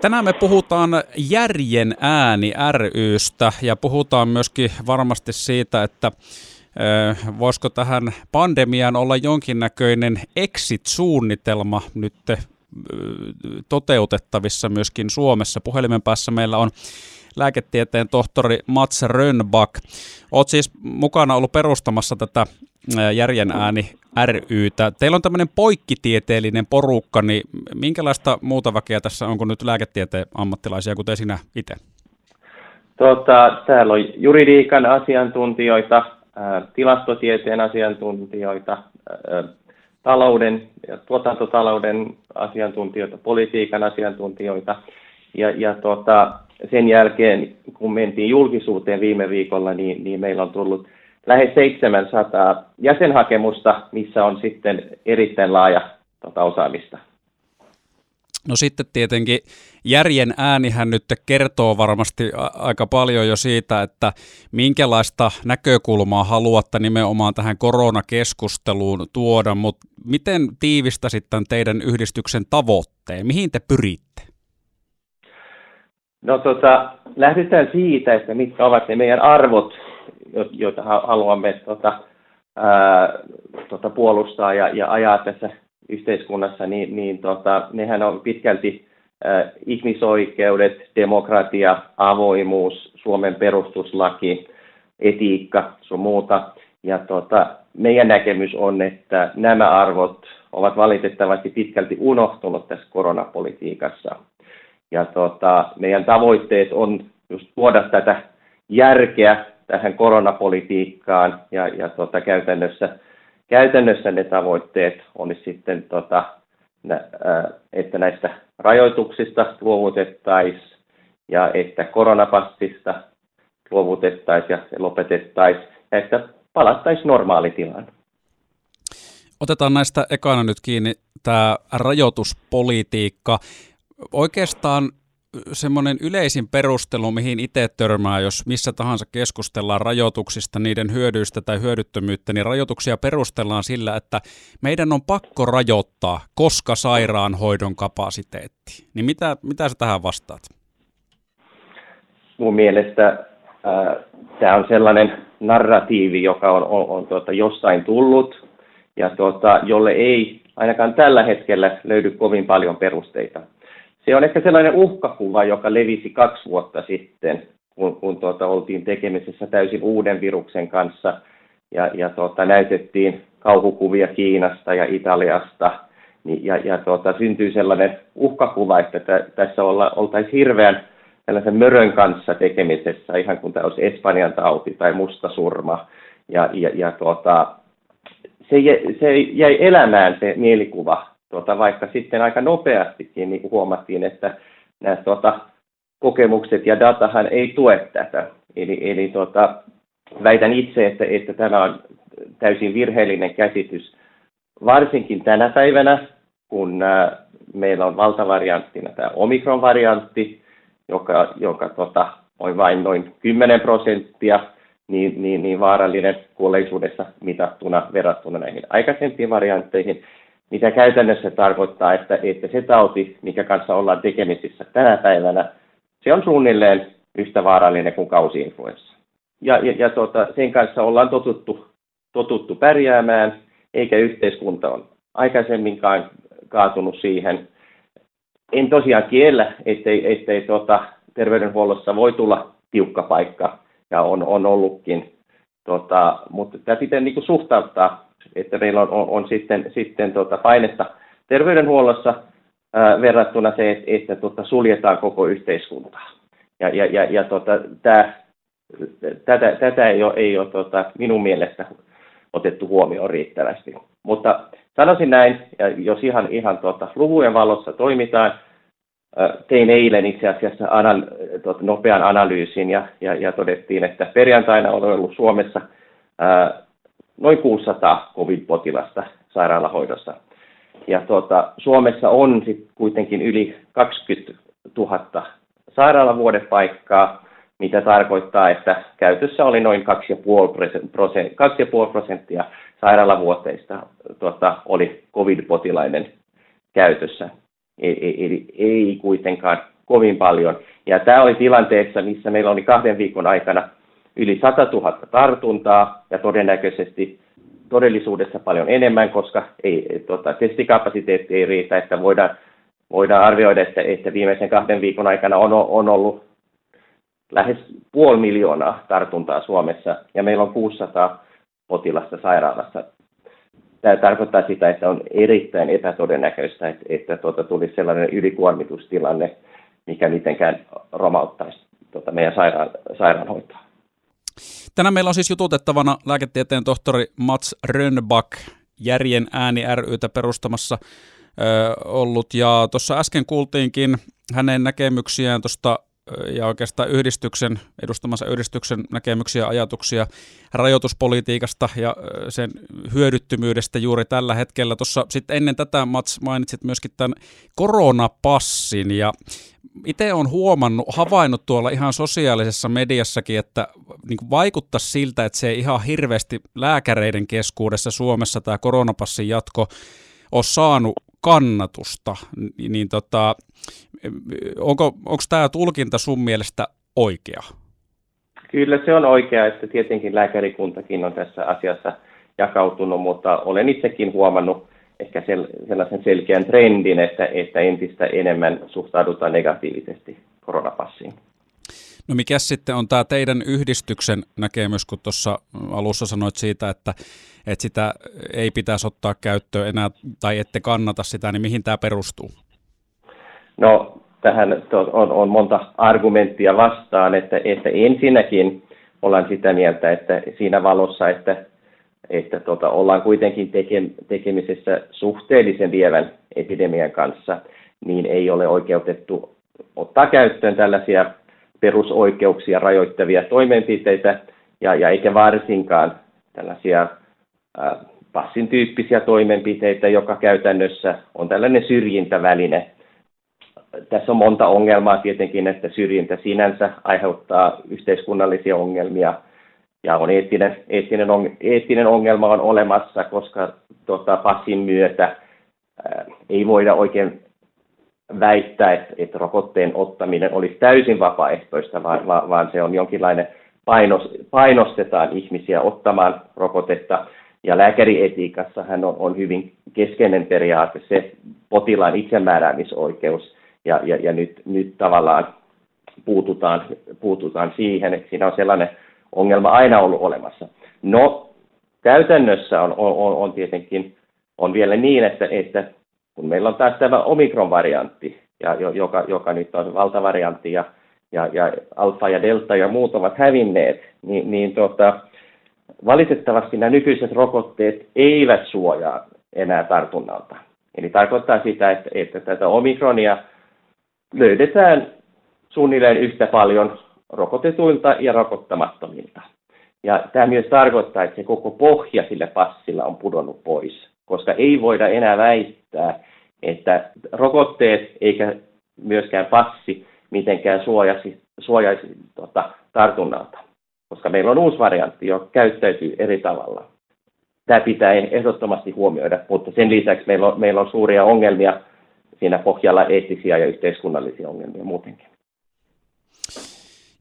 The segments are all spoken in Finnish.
Tänään me puhutaan Järjen ääni rystä ja puhutaan myöskin varmasti siitä, että voisiko tähän pandemiaan olla jonkinnäköinen exit-suunnitelma nyt toteutettavissa myöskin Suomessa. Puhelimen päässä meillä on lääketieteen tohtori Mats Rönnback. Olet siis mukana ollut perustamassa tätä Järjen ääni rytä. Teillä on tämmöinen poikkitieteellinen porukka, niin minkälaista muuta väkeä tässä on kuin nyt lääketieteen ammattilaisia, kuten sinä itse? Tota, täällä on juridiikan asiantuntijoita, tilastotieteen asiantuntijoita, talouden ja tuotantotalouden asiantuntijoita, politiikan asiantuntijoita. Ja, ja tota, sen jälkeen, kun mentiin julkisuuteen viime viikolla, niin, niin meillä on tullut lähes 700 jäsenhakemusta, missä on sitten erittäin laaja tota, osaamista. No sitten tietenkin järjen äänihän nyt kertoo varmasti aika paljon jo siitä, että minkälaista näkökulmaa haluatte nimenomaan tähän koronakeskusteluun tuoda, mutta miten tiivistä sitten teidän yhdistyksen tavoitteen? Mihin te pyritte? No tota, lähdetään siitä, että mitkä ovat ne meidän arvot, joita haluamme tota, ää, tota puolustaa ja, ja ajaa tässä yhteiskunnassa, niin, niin tota, nehän on pitkälti äh, ihmisoikeudet, demokratia, avoimuus, Suomen perustuslaki, etiikka, sun muuta. Ja tota, meidän näkemys on, että nämä arvot ovat valitettavasti pitkälti unohtunut tässä koronapolitiikassa. Ja tota, meidän tavoitteet on just tuoda tätä järkeä tähän koronapolitiikkaan ja, ja tota, käytännössä käytännössä ne tavoitteet olisi sitten, tota, että näistä rajoituksista luovutettaisiin ja että koronapassista luovutettaisiin ja lopetettaisiin ja että palattaisiin normaalitilaan. Otetaan näistä ekana nyt kiinni tämä rajoituspolitiikka. Oikeastaan semmoinen yleisin perustelu, mihin itse törmää, jos missä tahansa keskustellaan rajoituksista, niiden hyödyistä tai hyödyttömyyttä, niin rajoituksia perustellaan sillä, että meidän on pakko rajoittaa, koska sairaanhoidon kapasiteetti. Niin mitä, mitä sä tähän vastaat? Mun mielestä äh, tämä on sellainen narratiivi, joka on, on, on tuota, jossain tullut ja tuota, jolle ei ainakaan tällä hetkellä löydy kovin paljon perusteita se on ehkä sellainen uhkakuva, joka levisi kaksi vuotta sitten, kun, kun tuota, oltiin tekemisessä täysin uuden viruksen kanssa ja, ja tuota, näytettiin kauhukuvia Kiinasta ja Italiasta. Niin, ja, ja tuota, syntyi sellainen uhkakuva, että t- tässä olla, oltaisiin hirveän tällaisen mörön kanssa tekemisessä, ihan kuin tämä olisi Espanjan tauti tai mustasurma. Ja, ja, ja tuota, se, se jäi elämään se mielikuva tuota, vaikka sitten aika nopeastikin niin huomattiin, että nämä tuota, kokemukset ja datahan ei tue tätä. Eli, eli tuota, väitän itse, että, että tämä on täysin virheellinen käsitys, varsinkin tänä päivänä, kun meillä on valtavarianttina tämä omikron-variantti, joka, joka tota, on vain noin 10 prosenttia, niin, niin, niin vaarallinen kuolleisuudessa mitattuna verrattuna näihin aikaisempiin variantteihin mikä käytännössä tarkoittaa, että, että se tauti, mikä kanssa ollaan tekemisissä tänä päivänä, se on suunnilleen yhtä vaarallinen kuin kausiinfluenssa. Ja, ja, ja tota, sen kanssa ollaan totuttu, totuttu pärjäämään, eikä yhteiskunta on aikaisemminkaan kaatunut siihen. En tosiaan kiellä, ettei, ettei tota, terveydenhuollossa voi tulla tiukka paikka, ja on, on ollutkin. Tota, mutta tämä pitää niin suhtauttaa että meillä on, on, on sitten, sitten tota painetta terveydenhuollossa ää, verrattuna se, että, että tota, suljetaan koko yhteiskuntaa. Ja, ja, ja, ja tota, tää, tätä, tätä ei ole, ei ole tota, minun mielestä otettu huomioon riittävästi. Mutta sanoisin näin, ja jos ihan, ihan tota, luvujen valossa toimitaan, tein eilen itse asiassa anal, tota, nopean analyysin ja, ja, ja todettiin, että perjantaina on ollut Suomessa ää, noin 600 COVID-potilasta sairaalahoidossa. Ja tuota, Suomessa on sit kuitenkin yli 20 000 sairaalavuodepaikkaa, mitä tarkoittaa, että käytössä oli noin 2,5 prosenttia, 2,5 prosenttia sairaalavuoteista tuota, oli COVID-potilainen käytössä. Eli ei kuitenkaan kovin paljon. Ja tämä oli tilanteessa, missä meillä oli kahden viikon aikana yli 100 000 tartuntaa ja todennäköisesti todellisuudessa paljon enemmän, koska ei, tota, testikapasiteetti ei riitä, että voidaan, voidaan arvioida, että, että viimeisen kahden viikon aikana on, on ollut lähes puoli miljoonaa tartuntaa Suomessa ja meillä on 600 potilasta sairaalassa. Tämä tarkoittaa sitä, että on erittäin epätodennäköistä, että, että tuota, tulisi sellainen ylikuormitustilanne, mikä mitenkään romauttaisi tuota, meidän sairaan, sairaanhoitoa. Tänään meillä on siis jututettavana lääketieteen tohtori Mats Rönnback, Järjen ääni rytä perustamassa ö, ollut. Ja tuossa äsken kuultiinkin hänen näkemyksiään tuosta ja oikeastaan yhdistyksen, edustamassa yhdistyksen näkemyksiä ja ajatuksia rajoituspolitiikasta ja sen hyödyttömyydestä juuri tällä hetkellä. Tuossa sitten ennen tätä Mats mainitsit myöskin tämän koronapassin ja itse olen huomannut, havainnut tuolla ihan sosiaalisessa mediassakin, että niin vaikuttaa siltä, että se ei ihan hirveästi lääkäreiden keskuudessa Suomessa tämä koronapassin jatko ole saanut kannatusta, niin tota, onko, onko tämä tulkinta sun mielestä oikea? Kyllä se on oikea, että tietenkin lääkärikuntakin on tässä asiassa jakautunut, mutta olen itsekin huomannut ehkä sellaisen selkeän trendin, että, että entistä enemmän suhtaudutaan negatiivisesti koronapassiin. No mikä sitten on tämä teidän yhdistyksen näkemys, kun tuossa alussa sanoit siitä, että, että sitä ei pitäisi ottaa käyttöön enää tai ette kannata sitä, niin mihin tämä perustuu? No tähän on, on monta argumenttia vastaan, että, että ensinnäkin ollaan sitä mieltä, että siinä valossa, että, että tota, ollaan kuitenkin teke, tekemisessä suhteellisen lievän epidemian kanssa, niin ei ole oikeutettu ottaa käyttöön tällaisia perusoikeuksia rajoittavia toimenpiteitä, ja, ja eikä varsinkaan tällaisia passin tyyppisiä toimenpiteitä, joka käytännössä on tällainen syrjintäväline. Tässä on monta ongelmaa tietenkin, että syrjintä sinänsä aiheuttaa yhteiskunnallisia ongelmia, ja on eettinen, eettinen, on, eettinen ongelma on olemassa, koska tota, passin myötä ää, ei voida oikein väittää, että, että rokotteen ottaminen olisi täysin vapaaehtoista, vaan, vaan se on jonkinlainen painos, painostetaan ihmisiä ottamaan rokotetta. Ja lääkärietiikassa hän on, on hyvin keskeinen periaate, se potilaan itsemääräämisoikeus. Ja, ja, ja nyt, nyt tavallaan puututaan, puututaan siihen, että siinä on sellainen ongelma aina ollut olemassa. No, käytännössä on, on, on tietenkin on vielä niin, että, että kun meillä on taas tämä omikron-variantti, ja, joka, joka nyt on valtavariantti, ja, ja, ja alfa ja delta ja muut ovat hävinneet, niin, niin tota, valitettavasti nämä nykyiset rokotteet eivät suojaa enää tartunnalta. Eli tarkoittaa sitä, että, että tätä omikronia löydetään suunnilleen yhtä paljon rokotetuilta ja rokottamattomilta. Ja tämä myös tarkoittaa, että se koko pohja sille passilla on pudonnut pois koska ei voida enää väittää, että rokotteet eikä myöskään passi mitenkään suojasi, suojaisi tota, tartunnalta, koska meillä on uusi variantti, joka käyttäytyy eri tavalla. Tämä pitää ehdottomasti huomioida, mutta sen lisäksi meillä on, meillä on suuria ongelmia siinä pohjalla eettisiä ja yhteiskunnallisia ongelmia muutenkin.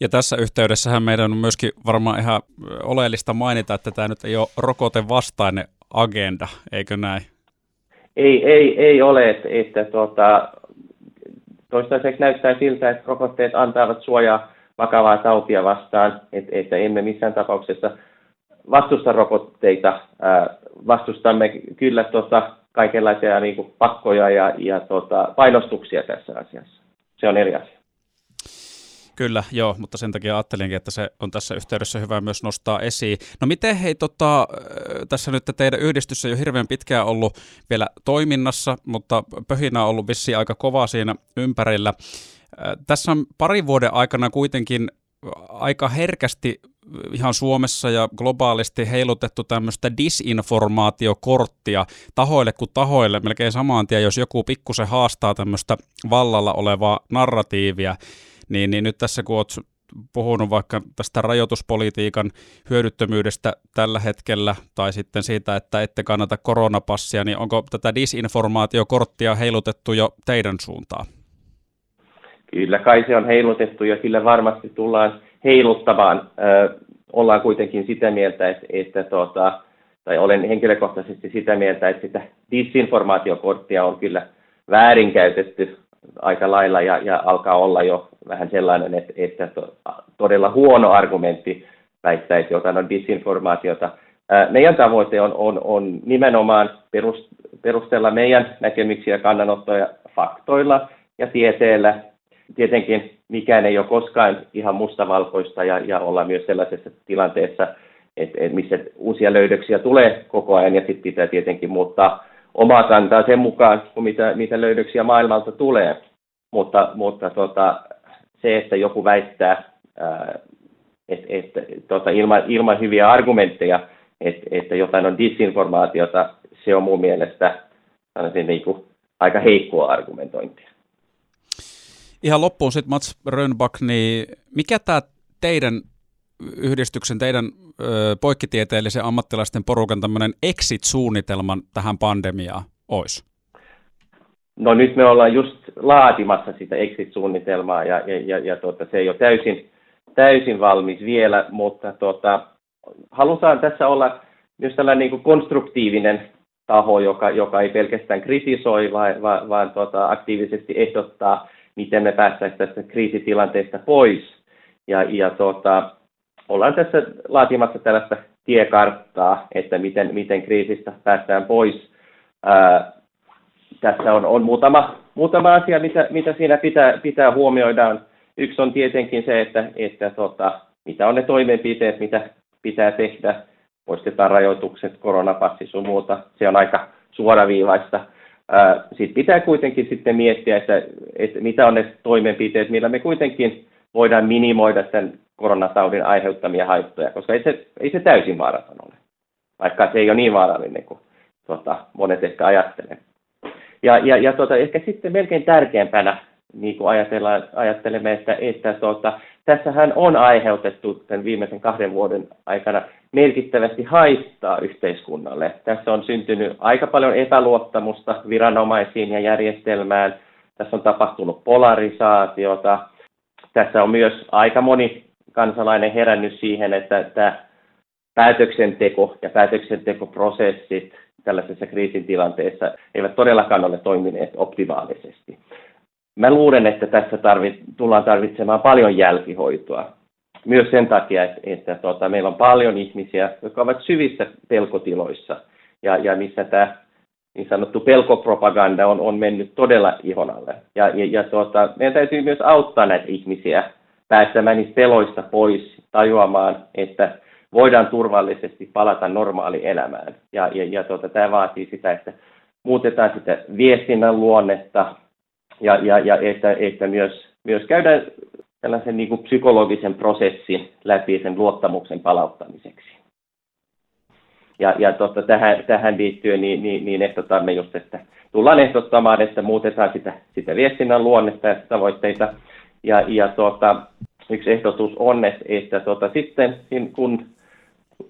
Ja tässä yhteydessähän meidän on myöskin varmaan ihan oleellista mainita, että tämä nyt ei ole rokotevastainen agenda, eikö näin? Ei, ei, ei ole, että, että tuota, toistaiseksi näyttää siltä, että rokotteet antavat suojaa vakavaa tautia vastaan, että, että emme missään tapauksessa vastusta rokotteita, vastustamme kyllä tuota, kaikenlaisia niin kuin pakkoja ja, ja tuota, painostuksia tässä asiassa. Se on eri asia. Kyllä, joo, mutta sen takia ajattelinkin, että se on tässä yhteydessä hyvä myös nostaa esiin. No miten hei, tota, tässä nyt teidän yhdistys jo hirveän pitkään ollut vielä toiminnassa, mutta pöhinä on ollut vissiin aika kova siinä ympärillä. Tässä on parin vuoden aikana kuitenkin aika herkästi ihan Suomessa ja globaalisti heilutettu tämmöistä disinformaatiokorttia tahoille kuin tahoille melkein samaan tien, jos joku pikkusen haastaa tämmöistä vallalla olevaa narratiivia. Niin, niin nyt tässä kun olet puhunut vaikka tästä rajoituspolitiikan hyödyttömyydestä tällä hetkellä, tai sitten siitä, että ette kannata koronapassia, niin onko tätä disinformaatiokorttia heilutettu jo teidän suuntaan? Kyllä kai se on heilutettu ja kyllä varmasti tullaan heiluttamaan. Ö, ollaan kuitenkin sitä mieltä, että, että tota, tai olen henkilökohtaisesti sitä mieltä, että sitä disinformaatiokorttia on kyllä väärinkäytetty aika lailla ja, ja alkaa olla jo vähän sellainen, että, että to, todella huono argumentti väittäisi jotain on disinformaatiota. Meidän tavoite on, on, on nimenomaan perustella meidän näkemyksiä ja kannanottoja faktoilla ja tieteellä. Tietenkin mikään ei ole koskaan ihan mustavalkoista ja, ja olla myös sellaisessa tilanteessa, että, että missä uusia löydöksiä tulee koko ajan ja sitten pitää tietenkin muuttaa omaa kantaa sen mukaan, mitä, mitä löydöksiä maailmalta tulee. Mutta, mutta tota, se, että joku väittää, että et, tota, ilman, ilman hyviä argumentteja, että, että jotain on disinformaatiota, se on mun mielestä niin kuin, aika heikkoa argumentointia. Ihan loppuun sitten Mats Rönnback, niin mikä tämä teidän yhdistyksen, teidän ö, poikkitieteellisen ammattilaisten porukan tämmöinen exit-suunnitelman tähän pandemiaan olisi? No nyt me ollaan just laatimassa sitä exit-suunnitelmaa ja, ja, ja, ja tuota, se ei ole täysin, täysin valmis vielä, mutta tuota, halutaan tässä olla myös tällainen niin konstruktiivinen taho, joka, joka ei pelkästään kritisoi, vaan, vaan, vaan tuota, aktiivisesti ehdottaa, miten me päästäisiin tästä kriisitilanteesta pois. Ja, ja tuota, ollaan tässä laatimassa tällaista tiekarttaa, että miten, miten kriisistä päästään pois. Ää, tässä on, on muutama, muutama asia, mitä, mitä siinä pitää, pitää huomioida. Yksi on tietenkin se, että, että tota, mitä on ne toimenpiteet, mitä pitää tehdä. Poistetaan rajoitukset, koronapassi sun muuta. Se on aika suoraviivaista. Sitten pitää kuitenkin sitten miettiä, että, että mitä on ne toimenpiteet, millä me kuitenkin voidaan minimoida sen koronataudin aiheuttamia haittoja, koska ei se, ei se täysin vaaraton ole, vaikka se ei ole niin vaarallinen kuin tota, monet ehkä ajattelee. Ja, ja, ja tota, ehkä sitten melkein tärkeämpänä niin kuin ajatellaan, ajattelemme, että, että tota, tässähän on aiheutettu tämän viimeisen kahden vuoden aikana merkittävästi haittaa yhteiskunnalle. Tässä on syntynyt aika paljon epäluottamusta viranomaisiin ja järjestelmään. Tässä on tapahtunut polarisaatiota. Tässä on myös aika moni kansalainen herännyt siihen, että tämä päätöksenteko ja päätöksentekoprosessit tällaisessa kriisitilanteessa eivät todellakaan ole toimineet optimaalisesti. Mä luulen, että tässä tarvit, tullaan tarvitsemaan paljon jälkihoitoa. Myös sen takia, että, että tota, meillä on paljon ihmisiä, jotka ovat syvissä pelkotiloissa ja, ja missä tämä niin sanottu pelkopropaganda on, on mennyt todella ihon alle. Ja, ja, ja tota, meidän täytyy myös auttaa näitä ihmisiä päästämään niistä peloista pois, tajuamaan, että voidaan turvallisesti palata normaali elämään. Ja, ja, ja tota, tämä vaatii sitä, että muutetaan sitä viestinnän luonnetta ja, ja, ja että, että myös, myös käydään tällaisen niin kuin psykologisen prosessin läpi sen luottamuksen palauttamiseksi. Ja, ja tota, tähän, tähän liittyen niin, niin, niin ehdotamme just, että tullaan ehdottamaan, että muutetaan sitä, sitä viestinnän luonnetta ja tavoitteita. Ja, ja tota, yksi ehdotus on, että, että tota, sitten kun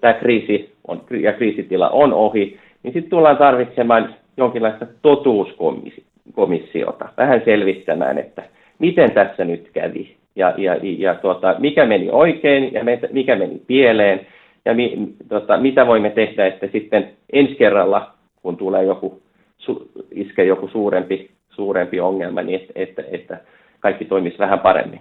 tämä kriisi on, ja kriisitila on ohi, niin sitten tullaan tarvitsemaan jonkinlaista totuuskomissiota, vähän selvittämään, että miten tässä nyt kävi ja, ja, ja tuota, mikä meni oikein ja mikä meni pieleen ja mi, tota, mitä voimme tehdä, että sitten ensi kerralla, kun tulee joku, su, iske joku suurempi, suurempi ongelma, niin että, että, että kaikki toimisi vähän paremmin.